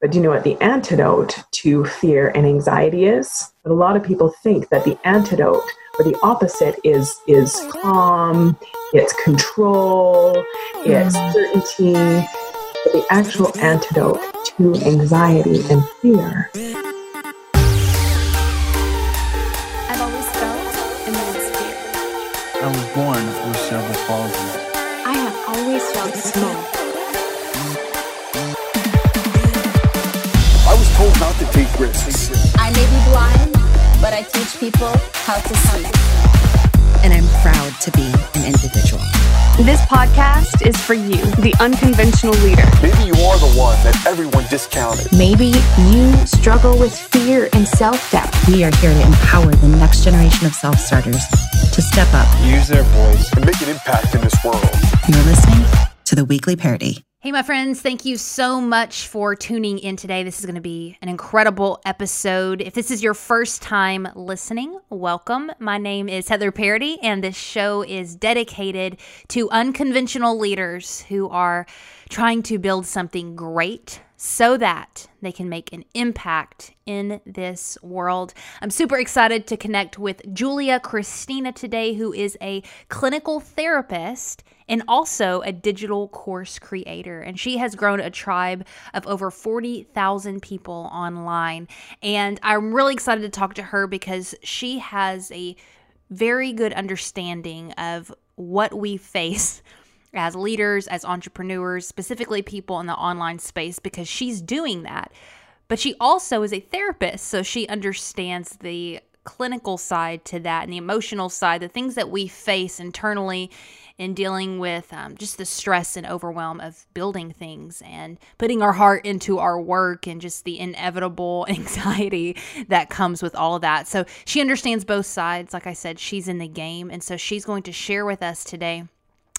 But do you know what the antidote to fear and anxiety is? But a lot of people think that the antidote or the opposite is is calm, it's control, it's mm. certainty. But the actual antidote to anxiety and fear. I've always felt immense fear. I was born with cerebral palsy. I have always felt small. Take risks. I may be blind, but I teach people how to see. And I'm proud to be an individual. This podcast is for you, the unconventional leader. Maybe you are the one that everyone discounted. Maybe you struggle with fear and self doubt. We are here to empower the next generation of self starters to step up, use their voice, and make an impact in this world. You're listening to the Weekly Parady. Hey, my friends, thank you so much for tuning in today. This is going to be an incredible episode. If this is your first time listening, welcome. My name is Heather Parady, and this show is dedicated to unconventional leaders who are trying to build something great so that they can make an impact in this world. I'm super excited to connect with Julia Kristina today, who is a clinical therapist and also a digital course creator. And she has grown a tribe of over 40,000 people online. And I'm really excited to talk to her because she has a very good understanding of what we face as leaders, as entrepreneurs, specifically people in the online space, because she's doing that. But she also is a therapist, so she understands the clinical side to that and the emotional side, the things that we face internally in dealing with um, just the stress and overwhelm of building things and putting our heart into our work and just the inevitable anxiety that comes with all of that. So she understands both sides. Like I said, she's in the game. And so she's going to share with us today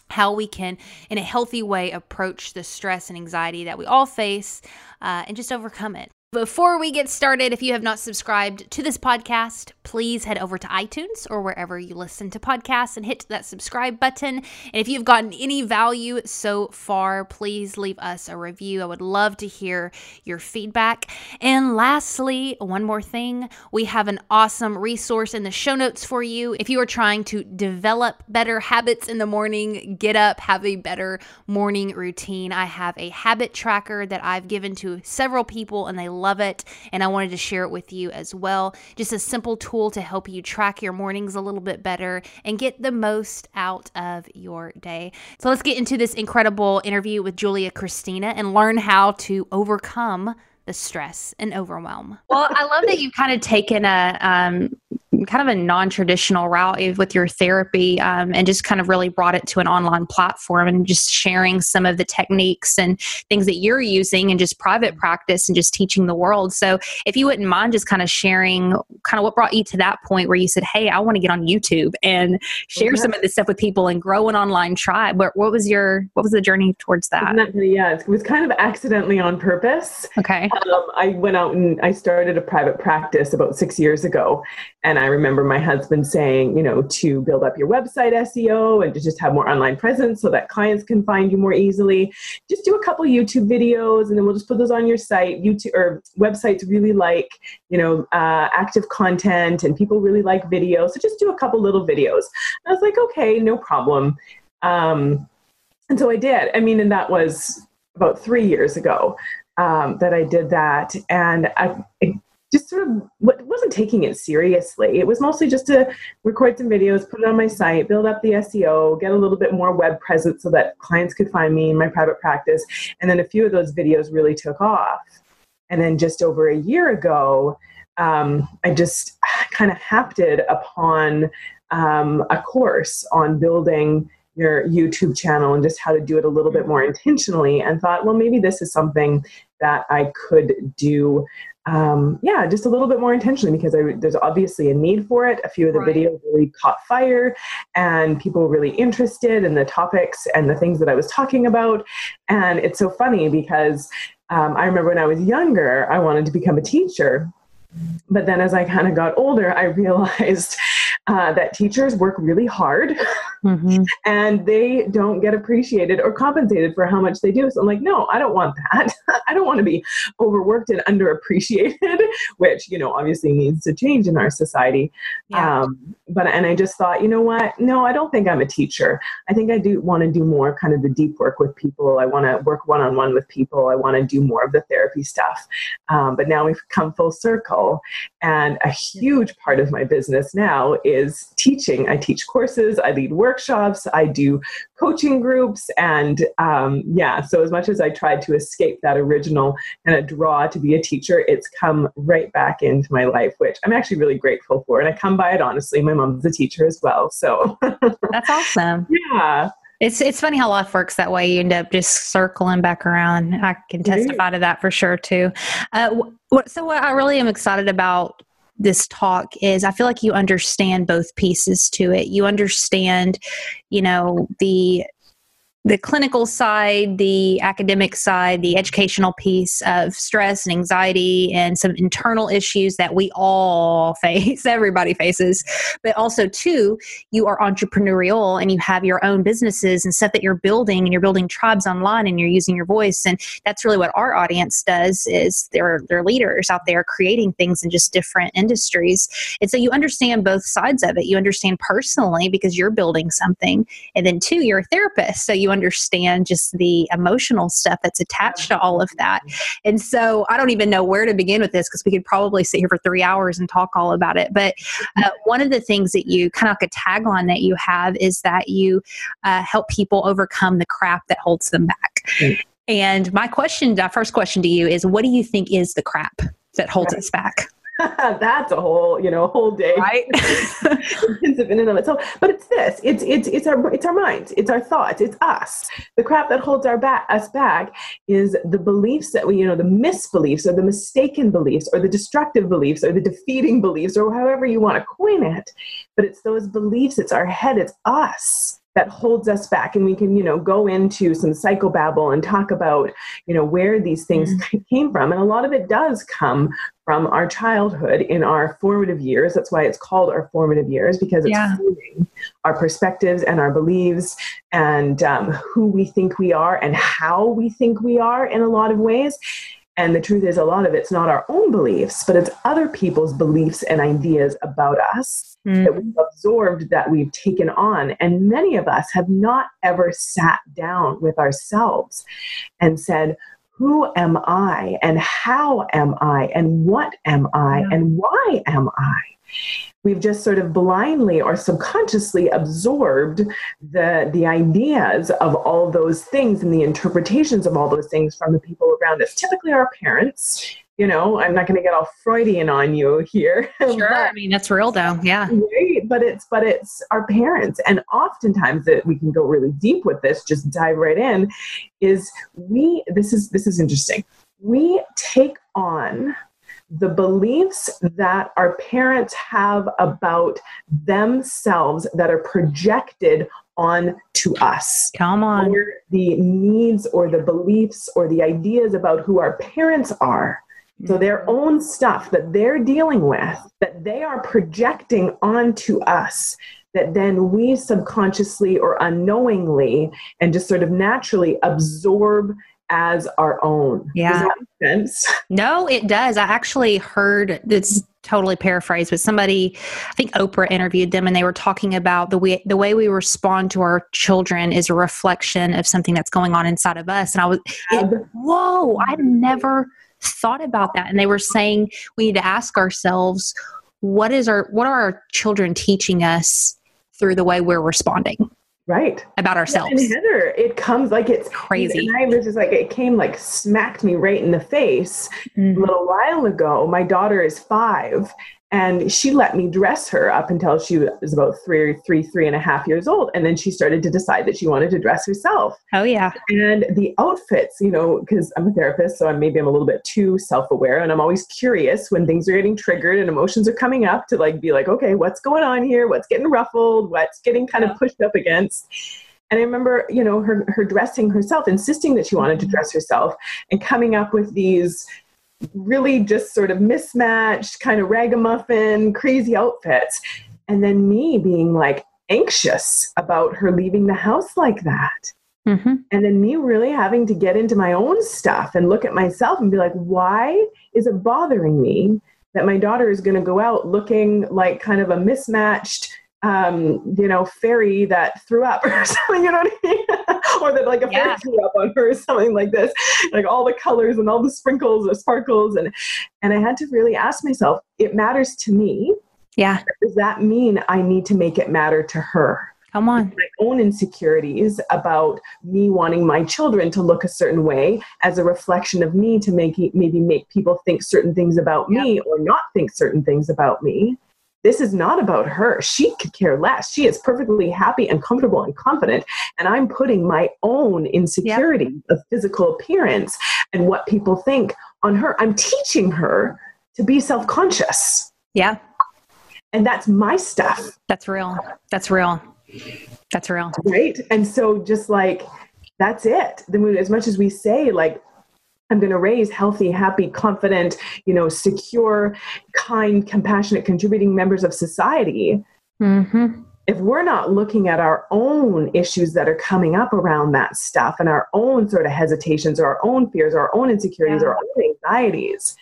how we can, in a healthy way, approach the stress and anxiety that we all face uh, and just overcome it. Before we get started, if you have not subscribed to this podcast, please head over to iTunes or wherever you listen to podcasts and hit that subscribe button. And if you've gotten any value so far, please leave us a review. I would love to hear your feedback. And lastly, one more thing we have an awesome resource in the show notes for you. If you are trying to develop better habits in the morning, get up, have a better morning routine, I have a habit tracker that I've given to several people and they love it. And I wanted to share it with you as well. Just a simple tool to help you track your mornings a little bit better and get the most out of your day. So let's get into this incredible interview with Julia Kristina and learn how to overcome the stress and overwhelm. Well, I love that you've kind of taken a um, kind of a non-traditional route with your therapy um, and just kind of really brought it to an online platform and just sharing some of the techniques and things that you're using and just private practice and just teaching the world. So if you wouldn't mind just kind of sharing kind of what brought you to that point where you said hey i want to get on youtube and share some of this stuff with people and grow an online tribe what, what was your what was the journey towards that, that yeah. It was kind of accidentally on purpose. Okay um, i went out and i started a private practice about six years ago and I remember my husband saying, you know, to build up your website SEO and to just have more online presence so that clients can find you more easily. Just do a couple YouTube videos and then we'll just put those on your site. YouTube or websites really like, you know, uh, active content and people really like videos. So just do a couple little videos. And I was like, okay, no problem. Um, and so I did. I mean, and that was about three years ago um, that I did that. And I, it, just sort of wasn't taking it seriously. It was mostly just to record some videos, put it on my site, build up the SEO, get a little bit more web presence so that clients could find me in my private practice. And then a few of those videos really took off. And then just over a year ago, um, I just kind of happened upon um, a course on building your YouTube channel and just how to do it a little bit more intentionally and thought, well, maybe this is something that I could do um, yeah, just a little bit more intentionally because I, there's obviously a need for it. A few of the right. videos really caught fire, and people were really interested in the topics and the things that I was talking about. And it's so funny because um, I remember when I was younger, I wanted to become a teacher. But then as I kind of got older, I realized uh, that teachers work really hard mm-hmm. and they don't get appreciated or compensated for how much they do. So I'm like, no, I don't want that. I don't want to be overworked and underappreciated, which, you know, obviously needs to change in our society. Yeah. Um, but, and I just thought, you know what? No, I don't think I'm a teacher. I think I do want to do more kind of the deep work with people. I want to work one on one with people. I want to do more of the therapy stuff. Um, but now we've come full circle. And a huge part of my business now is teaching. I teach courses, I lead workshops, I do coaching groups. And um, yeah, so as much as I tried to escape that original kind of draw to be a teacher, it's come right back into my life, which I'm actually really grateful for. And I come by it honestly. My mom's a teacher as well. So that's awesome. Yeah. It's it's funny how life works that way. You end up just circling back around. I can testify to that for sure too. Uh, so what I really am excited about this talk is I feel like you understand both pieces to it. You understand, you know, the the clinical side, the academic side, the educational piece of stress and anxiety and some internal issues that we all face, everybody faces. But also, too, you are entrepreneurial and you have your own businesses and stuff that you're building and you're building tribes online and you're using your voice. And that's really what our audience does is they're, they're leaders out there creating things in just different industries. And so you understand both sides of it. You understand personally because you're building something. And then, two, you're a therapist. So you understand just the emotional stuff that's attached to all of that. And so I don't even know where to begin with this because we could probably sit here for three hours and talk all about it. But uh, one of the things that you kind of like a tagline that you have is that you uh, help people overcome the crap that holds them back. Mm. And my question, my first question to you is what do you think is the crap that holds us back? that's a whole you know whole day. Right? Intensive in and of itself. But it's this it's it's it's our it's our minds it's our thoughts it's us. The crap that holds our back us back is the beliefs that we you know the misbeliefs or the mistaken beliefs or the destructive beliefs or the defeating beliefs or however you want to coin it. But it's those beliefs it's our head it's us that holds us back and we can you know go into some psychobabble and talk about you know where these things mm-hmm. came from and a lot of it does come from our childhood in our formative years that's why it's called our formative years because it's yeah. our perspectives and our beliefs and um, who we think we are and how we think we are in a lot of ways and the truth is, a lot of it's not our own beliefs, but it's other people's beliefs and ideas about us mm. that we've absorbed, that we've taken on. And many of us have not ever sat down with ourselves and said, who am I and how am I and what am I yeah. and why am I? We've just sort of blindly or subconsciously absorbed the the ideas of all those things and the interpretations of all those things from the people around us typically our parents. You know i'm not going to get all freudian on you here sure but, i mean that's real though yeah. Right but it's but it's our parents. And oftentimes that we can go really deep with this just dive right in is we this is this is interesting. We take on the beliefs that our parents have about themselves that are projected on to us. Come on. Or the needs or the beliefs or the ideas about who our parents are. So their mm-hmm. own stuff that they're dealing with, that they are projecting onto us, that then we subconsciously or unknowingly and just sort of naturally absorb as our own. Yeah. Sense? No, it does. I actually heard it's totally paraphrased, but somebody, I think Oprah interviewed them and they were talking about the way the way we respond to our children is a reflection of something that's going on inside of us. And I was it, whoa, I've never thought about that. And they were saying we need to ask ourselves, what is our what are our children teaching us through the way we're responding? Right. About ourselves and heather it comes like it's crazy. and i was just like it came like smacked me right in the face mm-hmm. a little while ago. My daughter is five and she let me dress her up until she was about three three three and a half years old. And then she started to decide that she wanted to dress herself. Oh yeah. And the outfits you know because i'm a therapist so I'm, maybe i'm a little bit too self-aware. And i'm always curious when things are getting triggered and emotions are coming up to like be like okay what's going on here? What's getting ruffled? What's getting kind of pushed up against? And I remember, you know, her, her dressing herself, insisting that she wanted to mm-hmm. dress herself and coming up with these really just sort of mismatched, kind of ragamuffin, crazy outfits. and then me being like anxious about her leaving the house like that. Mm-hmm. And then me really having to get into my own stuff and look at myself and be like, why is it bothering me that my daughter is going to go out looking like kind of a mismatched, um, you know, fairy that threw up or something, you know what I mean? or that like a fairy Yeah. threw up on her or something like this, like all the colors and all the sprinkles or sparkles. And, and I had to really ask myself, it matters to me. Yeah. Does that mean I need to make it matter to her? Come on. my own insecurities about me wanting my children to look a certain way as a reflection of me to make maybe make people think certain things about me or not think certain things about me this is not about her she could care less she is perfectly happy and comfortable and confident and i'm putting my own insecurity of physical appearance and what people think on her i'm teaching her to be self-conscious Yeah. and that's my stuff That's real. That's real. That's real. right and so just like that's it then we, as much as we say like i'm going to raise healthy happy confident you know secure kind compassionate contributing members of society Mm-hmm. if we're not looking at our own issues that are coming up around that stuff and our own sort of hesitations or our own fears or our own insecurities Yeah. or our own anxieties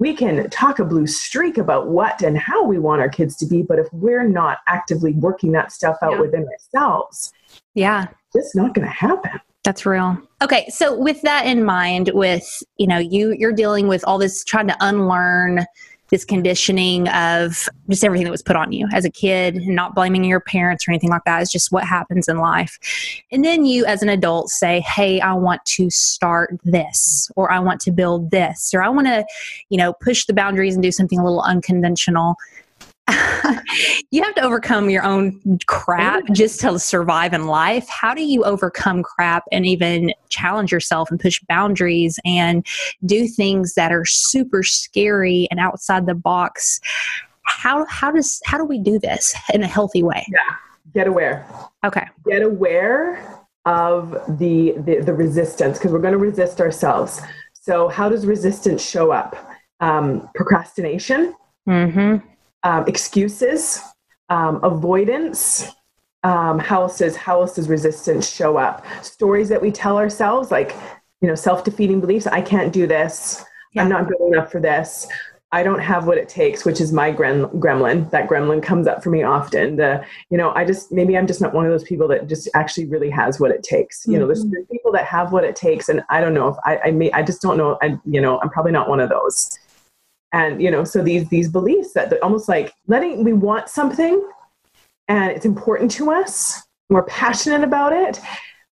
we can talk a blue streak about what and how we want our kids to be but if we're not actively working that stuff out Yeah. within ourselves Yeah. it's just not going to happen That's real. Okay, so with that in mind, with you know, you you're dealing with all this trying to unlearn this conditioning of just everything that was put on you as a kid and not blaming your parents or anything like that. It's just what happens in life. And then you as an adult say, Hey, I want to start this, or I want to build this, or I want to, you know, push the boundaries and do something a little unconventional. you have to overcome your own crap just to survive in life. How do you overcome crap and even challenge yourself and push boundaries and do things that are super scary and outside the box? How how does how do we do this in a healthy way? Yeah. get aware Okay. get aware of the the, the resistance because we're going to resist ourselves so how does resistance show up um, procrastination Mm-hmm. Um, excuses um, avoidance um, how else does how else does resistance show up. Stories that we tell ourselves like you know self-defeating beliefs i can't do this. I'm not good enough for this. I don't have what it takes which is my grem- gremlin. That gremlin comes up for me often. The you know i just maybe i'm just not one of those people that just actually really has what it takes. You know there's, there's people that have what it takes and i don't know if i i may i just don't know i you know i'm probably not one of those and you know so these these beliefs that almost like letting we want something and it's important to us we're passionate about it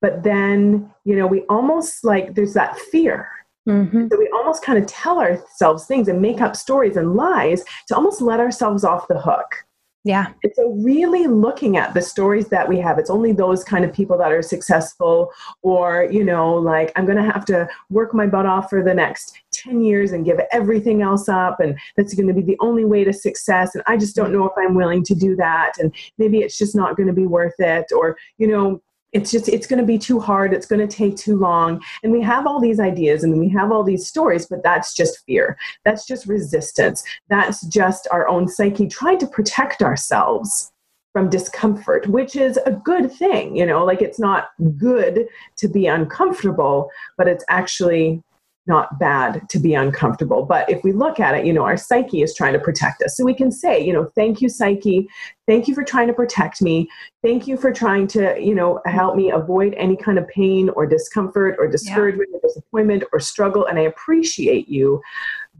but then you know we almost like there's that fear Mm-hmm. so we almost kind of tell ourselves things and make up stories and lies to almost let ourselves off the hook Yeah. and so really looking at the stories that we have it's only those kind of people that are successful or you know like i'm going to have to work my butt off for the next 10 years and give everything else up and that's going to be the only way to success and i just don't know if i'm willing to do that and maybe it's just not going to be worth it or you know it's just it's going to be too hard it's going to take too long and we have all these ideas and we have all these stories but that's just fear that's just resistance that's just our own psyche trying to protect ourselves from discomfort which is a good thing you know like it's not good to be uncomfortable but it's actually not bad to be uncomfortable. But if we look at it you know our psyche is trying to protect us. So we can say you know thank you psyche. Thank you for trying to protect me. Thank you for trying to you know help me avoid any kind of pain or discomfort or discouragement or disappointment or struggle. And i appreciate you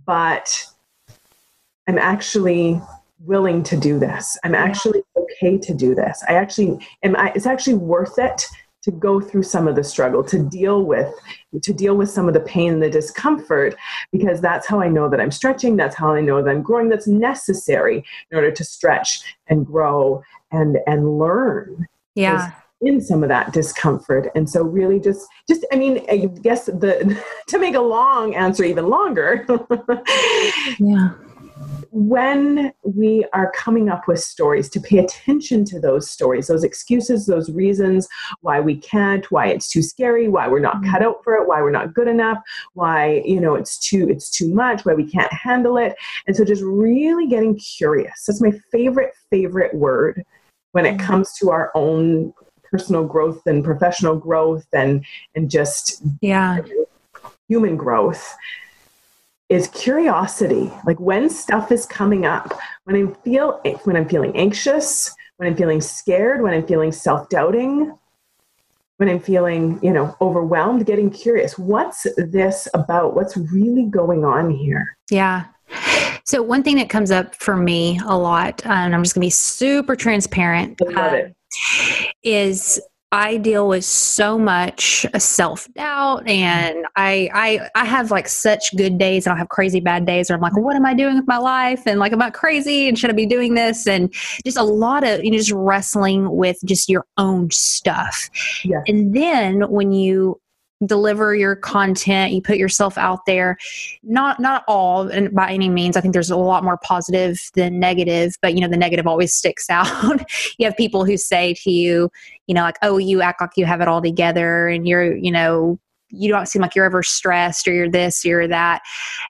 but i'm actually willing to do this. I'm actually okay to do this. I actually am I, it's actually worth it to go through some of the struggle to deal with to deal with some of the pain and the discomfort because that's how i know that i'm stretching that's how i know that i'm growing that's necessary in order to stretch and grow and and learn Yeah. in some of that discomfort and so really just just i mean i guess the to make a long answer even longer Yeah. When we are coming up with stories to pay attention to those stories those excuses those reasons why we can't why it's too scary why we're not cut mm. out for it why we're not good enough why you know it's too it's too much why we can't handle it. And so just really getting curious. That's my favorite favorite word when it mm. comes to our own personal growth and professional growth and and just Yeah. human growth is curiosity like when stuff is coming up when i feel when i'm feeling anxious when i'm feeling scared when i'm feeling self-doubting when i'm feeling you know overwhelmed getting curious what's this about what's really going on here Yeah. So one thing that comes up for me a lot, and I'm just going to be super transparent, I love um, it. is I deal with so much uh, self doubt, mm-hmm. and I, I I have like such good days, and I'll have crazy bad days, where I'm like, what am I doing with my life? And like, am I crazy? And should I be doing this? And just a lot of you know, just wrestling with just your own stuff. Yeah. And then when you deliver your content you put yourself out there. Not not all and by any means i think there's a lot more positive than negative but you know the negative always sticks out. You have people who say to you you know like oh you act like you have it all together and you're you know you don't seem like you're ever stressed or you're this or you're that.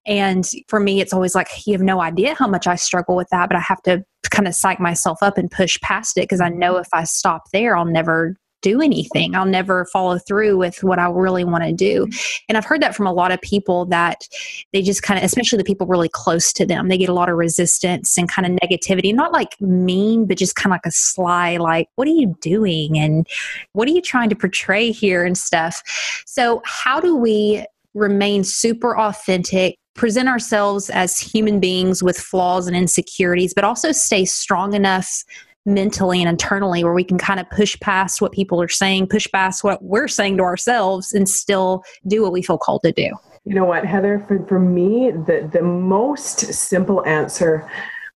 And for me it's always like you have no idea how much i struggle with that but i have to kind of psych myself up and push past it because i know if i stop there i'll never do anything. I'll never follow through with what I really want to do. And I've heard that from a lot of people that they just kind of, especially the people really close to them, they get a lot of resistance and kind of negativity, not like mean, but just kind of like a sly, like, what are you doing? And what are you trying to portray here and stuff? So, how do we remain super authentic? Present ourselves as human beings with flaws and insecurities, but also stay strong enough mentally and internally where we can kind of push past what people are saying, push past what we're saying to ourselves, and still do what we feel called to do. You know what, Heather? For, for me, the, the most simple answer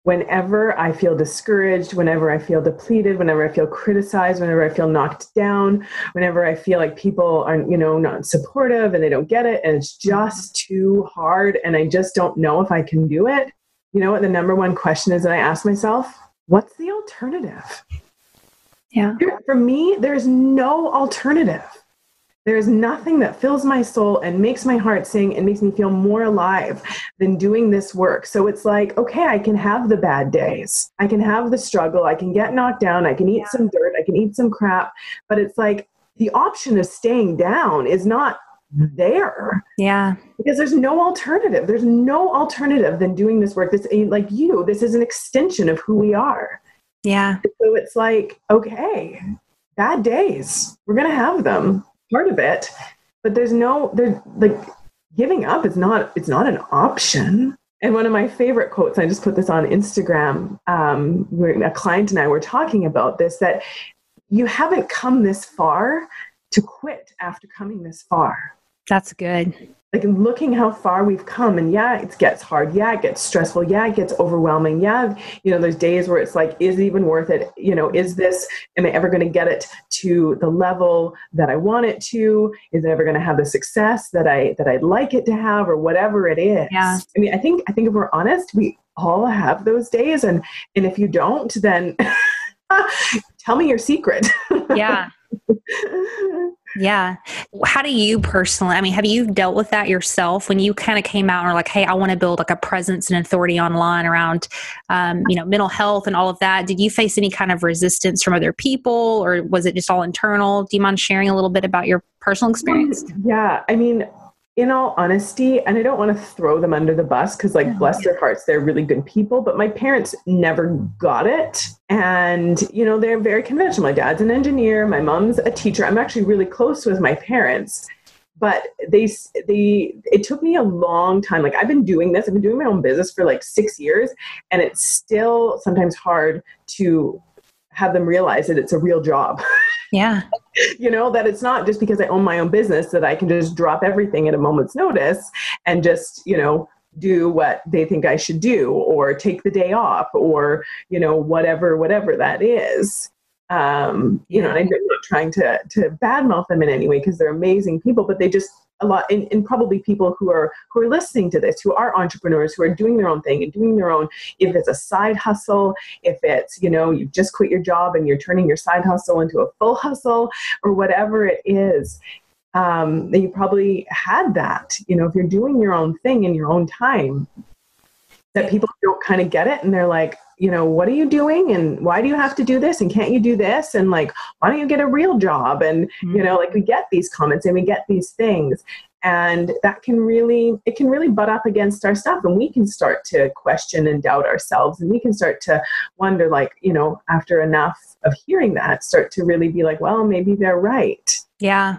whenever I feel discouraged, whenever I feel depleted, whenever I feel criticized, whenever I feel knocked down, whenever I feel like people are, you know, not supportive and they don't get it and it's just too hard and I just don't know if I can do it. You know what the number one question is that I ask myself? What's the alternative? Yeah. For me, there's no alternative. There's nothing that fills my soul and makes my heart sing and makes me feel more alive than doing this work. So it's like, okay, I can have the bad days. I can have the struggle. I can get knocked down. I can eat some dirt. I can eat some crap. But it's like the option of staying down is not there Yeah. because there's no alternative. There's no alternative than doing this work. This like you, this is an extension of who we are. Yeah. So it's like, okay, bad days. We're gonna have them. Part of it. But there's no there's like giving up is not it's not an option. And one of my favorite quotes, I just put this on Instagram. Um, where a client and I were talking about this that you haven't come this far to quit after coming this far That's good. like looking how far we've come and yeah it gets hard. Yeah it gets stressful. Yeah it gets overwhelming. Yeah you know there's days where it's like is it even worth it? You know is this am i ever going to get it to the level that i want it to? Is it ever going to have the success that i that i'd like it to have or whatever it is? Yeah. i mean i think i think if we're honest we all have those days and and if you don't then tell me your secret. Yeah. Yeah. How do you personally, I mean, have you dealt with that yourself when you kind of came out and were like, hey, I want to build like a presence and authority online around, um, you know, mental health and all of that? Did you face any kind of resistance from other people or was it just all internal? Do you mind sharing a little bit about your personal experience? Yeah, I mean, in all honesty, and I don't want to throw them under the bus because, like, bless their hearts, they're really good people, but my parents never got it. And, you know, they're very conventional. My dad's an engineer, my mom's a teacher. I'm actually really close with my parents. But they, they, it took me a long time. Like I've been doing this. I've been doing my own business for like six years, and it's still sometimes hard to have them realize that it's a real job. Yeah. you know that it's not just because i own my own business that i can just drop everything at a moment's notice and just you know do what they think i should do or take the day off or you know whatever whatever that is um you know and i'm not trying to to badmouth them in any way because they're amazing people but they just a lot and, and probably people who are who are listening to this who are entrepreneurs who are doing their own thing and doing their own if it's a side hustle if it's you know you've just quit your job and you're turning your side hustle into a full hustle or whatever it is um, you probably had that you know if you're doing your own thing in your own time that people don't kind of get it and they're like you know what are you doing and why do you have to do this and can't you do this? And like why don't you get a real job? And mm-hmm. you know like we get these comments and we get these things. And that can really it can really butt up against our stuff. And we can start to question and doubt ourselves. And we can start to wonder like you know after enough of hearing that start to really be like well maybe they're right. Yeah.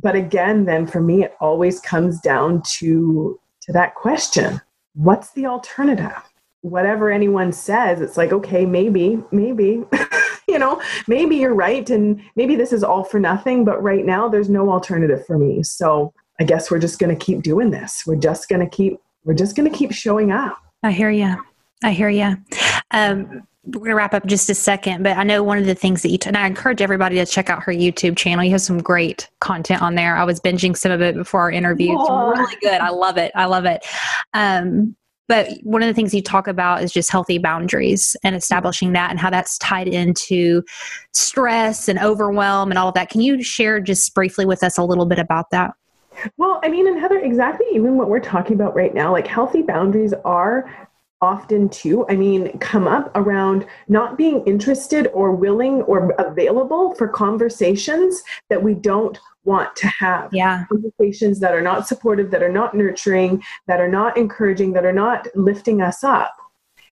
But again then for me it always comes down to to that question. What's the alternative whatever anyone says it's like okay maybe maybe you know maybe you're right and maybe this is all for nothing but right now there's no alternative for me so i guess we're just going to keep doing this we're just going to keep we're just going to keep showing up i hear you i hear you um, we're going to wrap up just a second, but I know one of the things that you, t- and I encourage everybody to check out her YouTube channel. You have some great content on there. I was binging some of it before our interview. It's really good. I love it. I love it. Um, but one of the things you talk about is just healthy boundaries and mm-hmm. establishing that and how that's tied into stress and overwhelm and all of that. Can you share just briefly with us a little bit about that? Well, I mean, and Heather, exactly even what we're talking about right now, like healthy boundaries are often too i mean come up around not being interested or willing or available for conversations that we don't want to have. Yeah. Conversations that are not supportive that are not nurturing that are not encouraging that are not lifting us up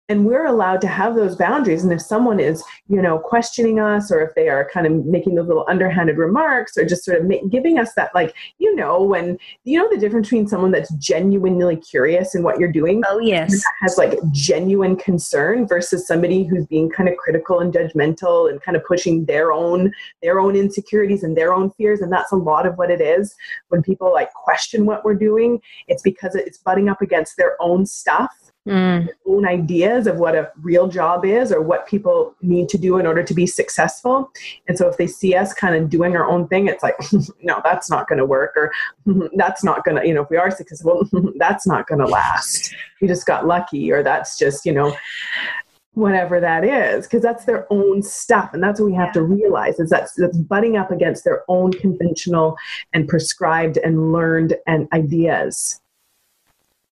and we're allowed to have those boundaries. And if someone is you know questioning us or if they are kind of making those little underhanded remarks or just sort of giving us that like you know when you know the difference between someone that's genuinely curious in what you're doing oh yes. has like genuine concern versus somebody who's being kind of critical and judgmental and kind of pushing their own their own insecurities and their own fears. And that's a lot of what it is. When people like question what we're doing it's because it's butting up against their own stuff mm. own ideas of what a real job is or what people need to do in order to be successful. And so if they see us kind of doing our own thing, it's like, no, that's not going to work, or that's not going to, you know, if we are successful, that's not going to last. We just got lucky, or that's just, you know, whatever that is because that's their own stuff and that's what we have to realize is that that's butting up against their own conventional and prescribed and learned and ideas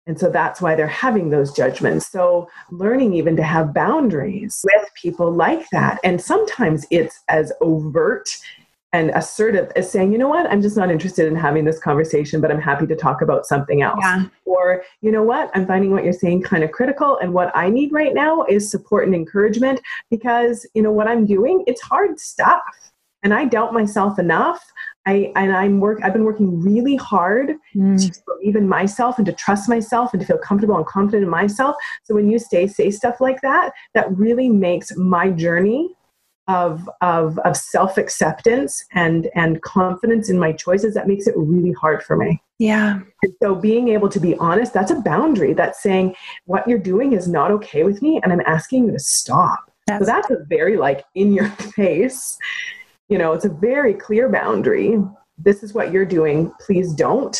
and so that's why they're having those judgments. So, learning even to have boundaries with people like that. And sometimes it's as overt and assertive as saying, you know what, I'm just not interested in having this conversation, but I'm happy to talk about something else. Yeah. Or, you know what, I'm finding what you're saying kind of critical. And what I need right now is support and encouragement because, you know, what I'm doing, it's hard stuff. And I doubt myself enough I and I'm work I've been working really hard mm. to believe in myself and to trust myself and to feel comfortable and confident in myself. So when you stay say stuff like that, that really makes my journey of of of self-acceptance and and confidence in my choices that makes it really hard for me. Yeah. And so being able to be honest, that's a boundary. That's saying what you're doing is not okay with me and I'm asking you to stop. That's so that's a very like in your face you know it's a very clear boundary. This is what you're doing. Please don't.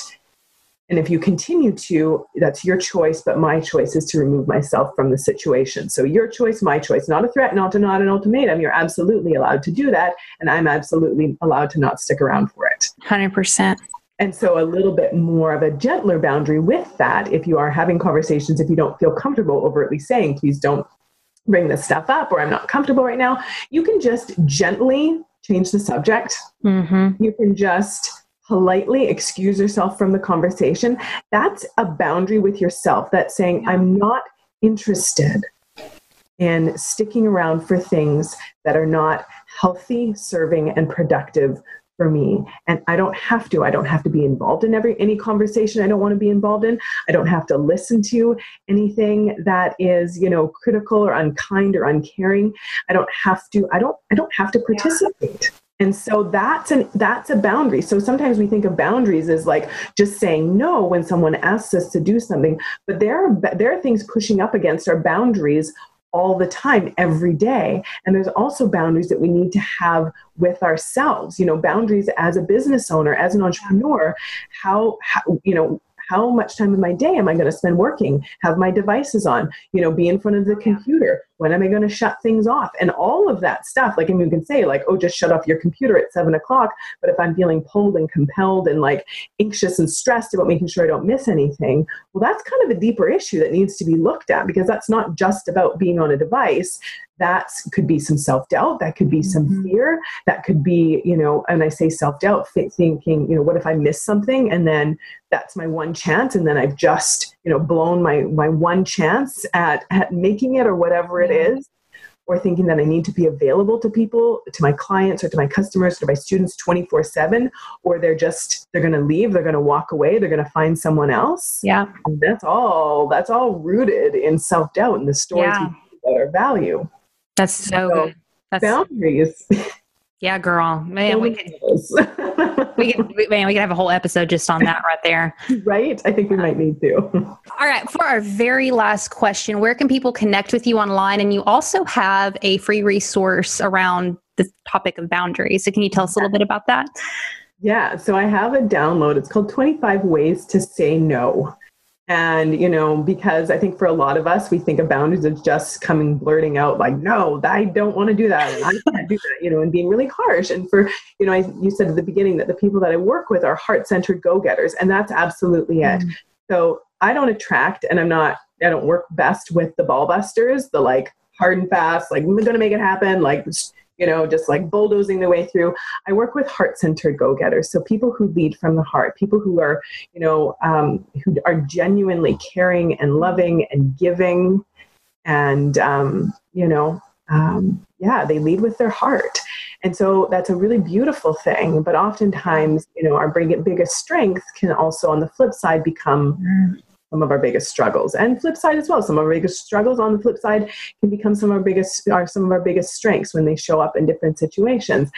And if you continue to that's your choice but my choice is to remove myself from the situation. So your choice my choice. Not a threat not a not an ultimatum. You're absolutely allowed to do that and i'm absolutely allowed to not stick around for it. 100% and so a little bit more of a gentler boundary with that if you are having conversations if you don't feel comfortable overtly saying please don't bring this stuff up or i'm not comfortable right now you can just gently change the subject. Mm-hmm. You can just politely excuse yourself from the conversation. That's a boundary with yourself that's saying, I'm not interested in sticking around for things that are not healthy, serving, and productive for me. And i don't have to. I don't have to be involved in every any conversation i don't want to be involved in. I don't have to listen to anything that is you know critical or unkind or uncaring. I don't have to i don't i don't have to participate. And so that's an that's a boundary. So sometimes we think of boundaries as like just saying no when someone asks us to do something but there are there are things pushing up against our boundaries all the time every day. And there's also boundaries that we need to have with ourselves you know boundaries as a business owner as an entrepreneur how, how you know how much time of my day am I going to spend working? Have my devices on, you know, be in front of the computer. When am I going to shut things off? And all of that stuff. Like, I mean, you can say, like, oh, just shut off your computer at seven o'clock. But if I'm feeling pulled and compelled and like anxious and stressed about making sure I don't miss anything, well, that's kind of a deeper issue that needs to be looked at because that's not just about being on a device that could be some self-doubt that could be some mm-hmm. fear that could be you know and i say self-doubt thinking you know what if i miss something and then that's my one chance and then i've just you know blown my my one chance at, at making it or whatever it is or thinking that I need to be available to people, to my clients or to my customers, to my students 24 7, or they're just, they're going to leave, they're going to walk away, they're going to find someone else. Yeah. And that's all, that's all rooted in self doubt and the stories yeah. about our value. That's so, so good. That's boundaries. Yeah, girl. Man, we could, we could, man, we could have a whole episode just on that right there. Right? I think we might need to. All right. For our very last question, where can people connect with you online? And you also have a free resource around the topic of boundaries. So can you tell us a little bit about that? Yeah. So I have a download. It's called 25 Ways to Say No. And, you know, because I think for a lot of us, we think of boundaries as just coming blurting out like, no, I don't want to do that. And I can't do that, you know, and being really harsh. And for, you know, I, you said at the beginning that the people that I work with are heart centered go getters. And that's absolutely it. Mm-hmm. So I don't attract and I'm not, I don't work best with the ball busters, the like hard and fast, like, I'm going to make it happen. Like, you know, just like bulldozing the way through. I work with heart centered go getters. So people who lead from the heart, people who are, you know, um, who are genuinely caring and loving and giving. And, um, you know, um, yeah, they lead with their heart. And so that's a really beautiful thing. But oftentimes, you know, our biggest strength can also, on the flip side, become some of our biggest struggles. And flip side as well some of our biggest struggles on the flip side can become some of our biggest are some of our biggest strengths when they show up in different situations.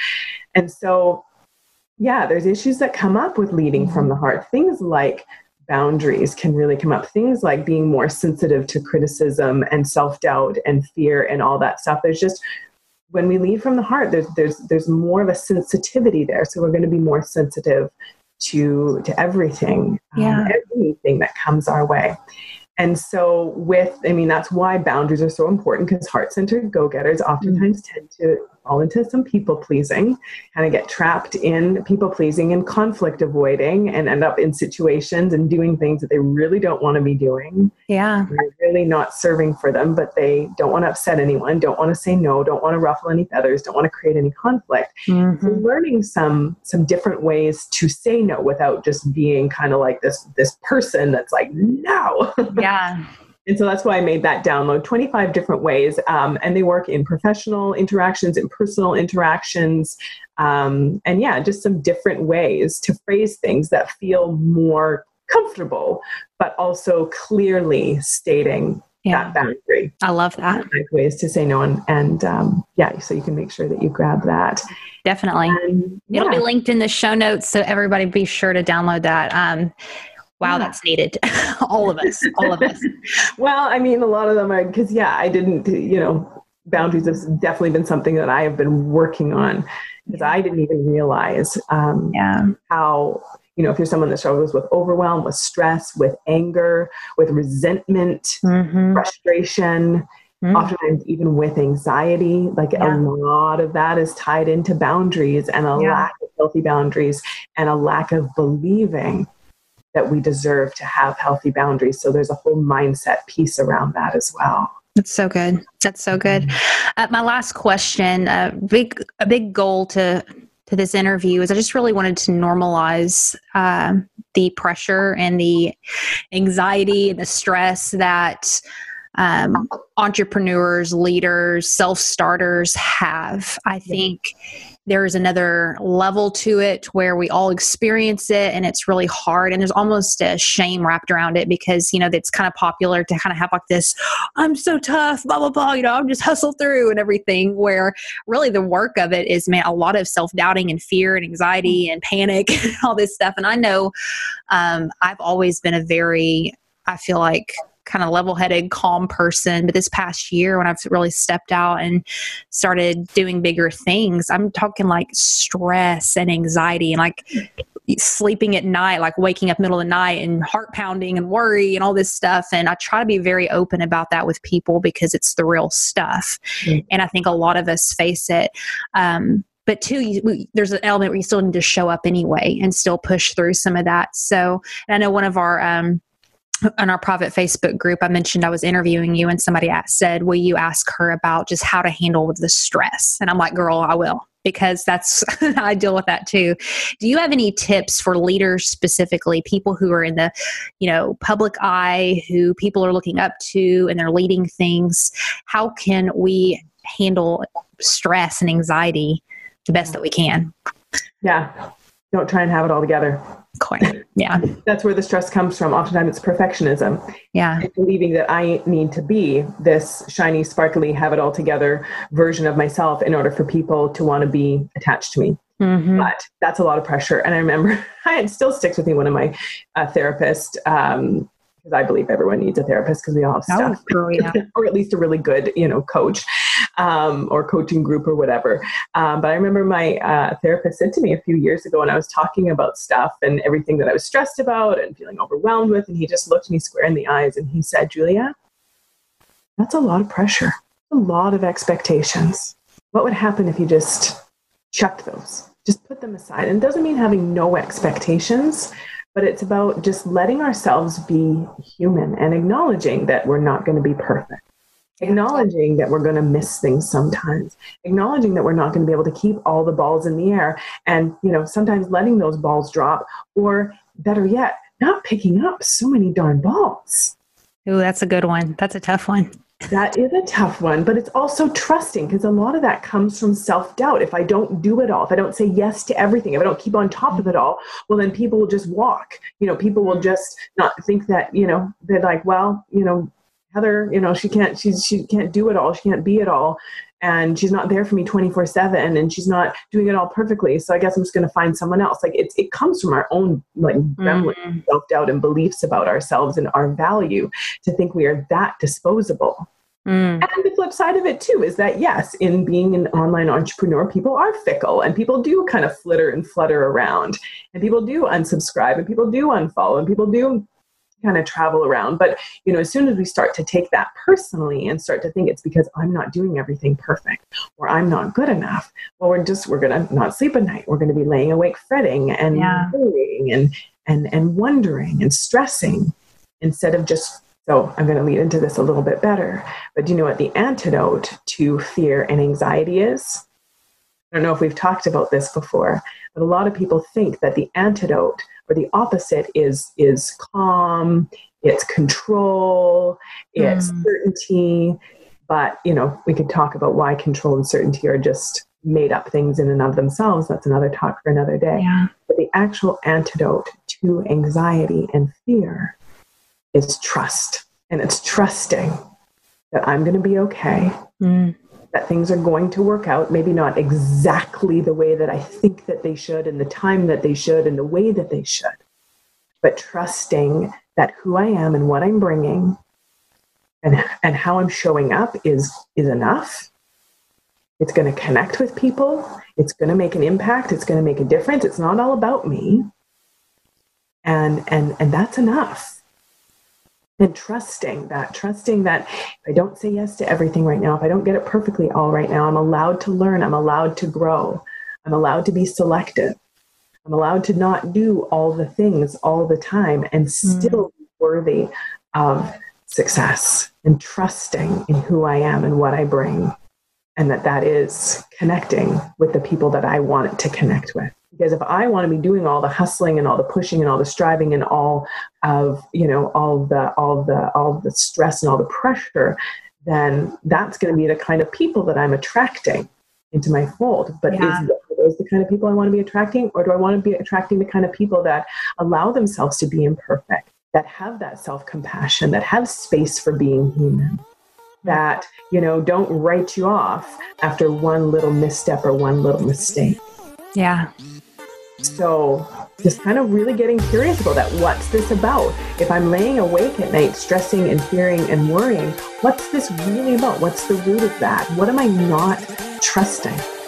And so yeah there's issues that come up with leading from the heart. Things like boundaries can really come up. Things like being more sensitive to criticism and self-doubt and fear and all that stuff. There's just when we lead from the heart there's there's there's more of a sensitivity there. So we're going to be more sensitive to to everything um, yeah. Um, everything that comes our way and so with i mean that's why boundaries are so important because heart-centered go-getters oftentimes mm-hmm. tend to fall into some people pleasing, kind of get trapped in people pleasing and conflict avoiding and end up in situations and doing things that they really don't want to be doing. Yeah. They're really not serving for them, but they don't want to upset anyone, don't want to say no, don't want to ruffle any feathers, don't want to create any conflict. Mm-hmm. So learning some some different ways to say no without just being kind of like this this person that's like no. Yeah. And so that's why I made that download 25 different ways. Um, and they work in professional interactions, in personal interactions. Um, and yeah, just some different ways to phrase things that feel more comfortable, but also clearly stating yeah. that boundary. I love that. Ways to say no. And, and um, yeah, so you can make sure that you grab that. Definitely. Yeah. It'll be linked in the show notes. So everybody be sure to download that. Um, wow, yeah. that's needed. all of us, all of us. well, I mean, a lot of them are because, yeah, I didn't, you know, boundaries have definitely been something that I have been working on because I didn't even realize um, yeah. how, you know, if you're someone that struggles with overwhelm, with stress, with anger, with resentment, mm-hmm. frustration, Mm. oftentimes even with anxiety like yeah. a lot of that is tied into boundaries and a yeah. lack of healthy boundaries and a lack of believing that we deserve to have healthy boundaries. So there's a whole mindset piece around that as well. That's so good. That's so good. Uh, my last question, a uh, big a big goal to to this interview is I just really wanted to normalize uh, the pressure and the anxiety and the stress that um, entrepreneurs, leaders, self starters have. I think there's another level to it where we all experience it and it's really hard. And there's almost a shame wrapped around it because, you know, it's kind of popular to kind of have like this, I'm so tough, blah, blah, blah, you know, I'm just hustle through and everything. Where really the work of it is, man, a lot of self doubting and fear and anxiety and panic and all this stuff. And I know um, I've always been a very, I feel like kind of level headed, calm person. But this past year, when I've really stepped out and started doing bigger things, I'm talking like stress and anxiety and like sleeping at night, like waking up middle of the night and heart pounding and worry and all this stuff. And I try to be very open about that with people because it's the real stuff. Mm-hmm. And I think a lot of us face it. Um, but two, you, we, there's an element where you still need to show up anyway and still push through some of that. So I know one of our um, on our private Facebook group, I mentioned I was interviewing you, and somebody said, "Will you ask her about just how to handle the stress?" And I'm like, "Girl, I will." Because that's I deal with that too. Do you have any tips for leaders specifically, people who are in the, you know, public eye, who people are looking up to, and they're leading things? How can we handle stress and anxiety the best that we can? Yeah, don't try and have it all together. Quite. Yeah. That's where the stress comes from. Oftentimes it's perfectionism. Yeah. It's believing that I need to be this shiny, sparkly, have it all together version of myself in order for people to want to be attached to me. Mm-hmm. But that's a lot of pressure. And I remember, it still sticks with me. One of my uh, therapists um, because I believe everyone needs a therapist because we all have stuff, oh, yeah. or at least a really good, you know, coach um, or coaching group or whatever. Um, but I remember my uh, therapist said to me a few years ago, and I was talking about stuff and everything that I was stressed about and feeling overwhelmed with, and he just looked me square in the eyes and he said, "Julia, that's a lot of pressure, a lot of expectations. What would happen if you just chucked those?" Just put them aside. And it doesn't mean having no expectations, but it's about just letting ourselves be human and acknowledging that we're not going to be perfect. Acknowledging that we're going to miss things sometimes. Acknowledging that we're not going to be able to keep all the balls in the air and you know sometimes letting those balls drop or better yet not picking up so many darn balls. Oh that's a good one. That's a tough one that is a tough one, but it's also trusting because a lot of that comes from self doubt. If I don't do it all, if I don't say yes to everything, if I don't keep on top of it all, well, then people will just walk. You know, people will mm. just not think that, you know, they're like, well, you know, Heather, you know, she can't, she's, she can't do it all. She can't be it all. And she's not there for me 24 seven and she's not doing it all perfectly. So I guess I'm just going to find someone else. Like it, it comes from our own like mm-hmm. self doubt and beliefs about ourselves and our value to think we are that disposable. Mm. And the flip side of it too is that yes, in being an online entrepreneur, people are fickle and people do kind of flitter and flutter around, and people do unsubscribe and people do unfollow and people do kind of travel around. But you know, as soon as we start to take that personally and start to think it's because I'm not doing everything perfect or I'm not good enough, well, we're just we're gonna not sleep at night. We're gonna be laying awake fretting and yeah. worrying and and and wondering and stressing instead of just so I'm going to lead into this a little bit better. But do you know what the antidote to fear and anxiety is? I don't know if we've talked about this before, but a lot of people think that the antidote or the opposite is is calm, it's control, it's mm. certainty. But you know, we could talk about why control and certainty are just made up things in and of themselves. That's another talk for another day. Yeah. But the actual antidote to anxiety and fear is trust. And it's trusting that I'm going to be okay, mm. That things are going to work out, maybe not exactly the way that I think that they should, and the time that they should, and the way that they should, but trusting that who I am and what I'm bringing and, and how I'm showing up is, is enough. It's going to connect with people. It's going to make an impact. It's going to make a difference. It's not all about me. And, and, and that's enough and trusting that, trusting that if I don't say yes to everything right now, if I don't get it perfectly all right now, I'm allowed to learn, I'm allowed to grow, I'm allowed to be selective, I'm allowed to not do all the things all the time and mm. still mm. be worthy of success and trusting in who I am and what I bring. And that that is connecting with the people that I want to connect with because if i want to be doing all the hustling and all the pushing and all the striving and all of you know all the all the all the stress and all the pressure then that's going to be the kind of people that i'm attracting into my fold. But yeah. is those the kind of people i want to be attracting or do i want to be attracting the kind of people that allow themselves to be imperfect that have that self-compassion that have space for being human that you know don't write you off after one little misstep or one little mistake? Yeah so just kind of really getting curious about that. What's this about? If I'm laying awake at night, stressing and fearing and worrying, what's this really about? What's the root of that? What am I not trusting?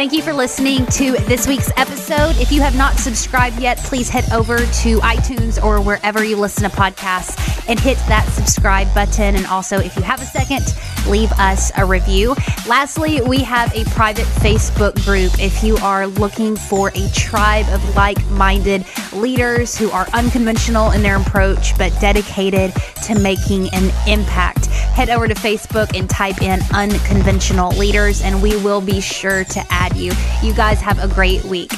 Thank you for listening to this week's episode. If you have not subscribed yet, please head over to iTunes or wherever you listen to podcasts and hit that subscribe button. And also, if you have a second, leave us a review. Lastly, we have a private Facebook group. If you are looking for a tribe of like minded leaders who are unconventional in their approach but dedicated to making an impact, head over to Facebook and type in unconventional leaders, and we will be sure to add you. You guys have a great week.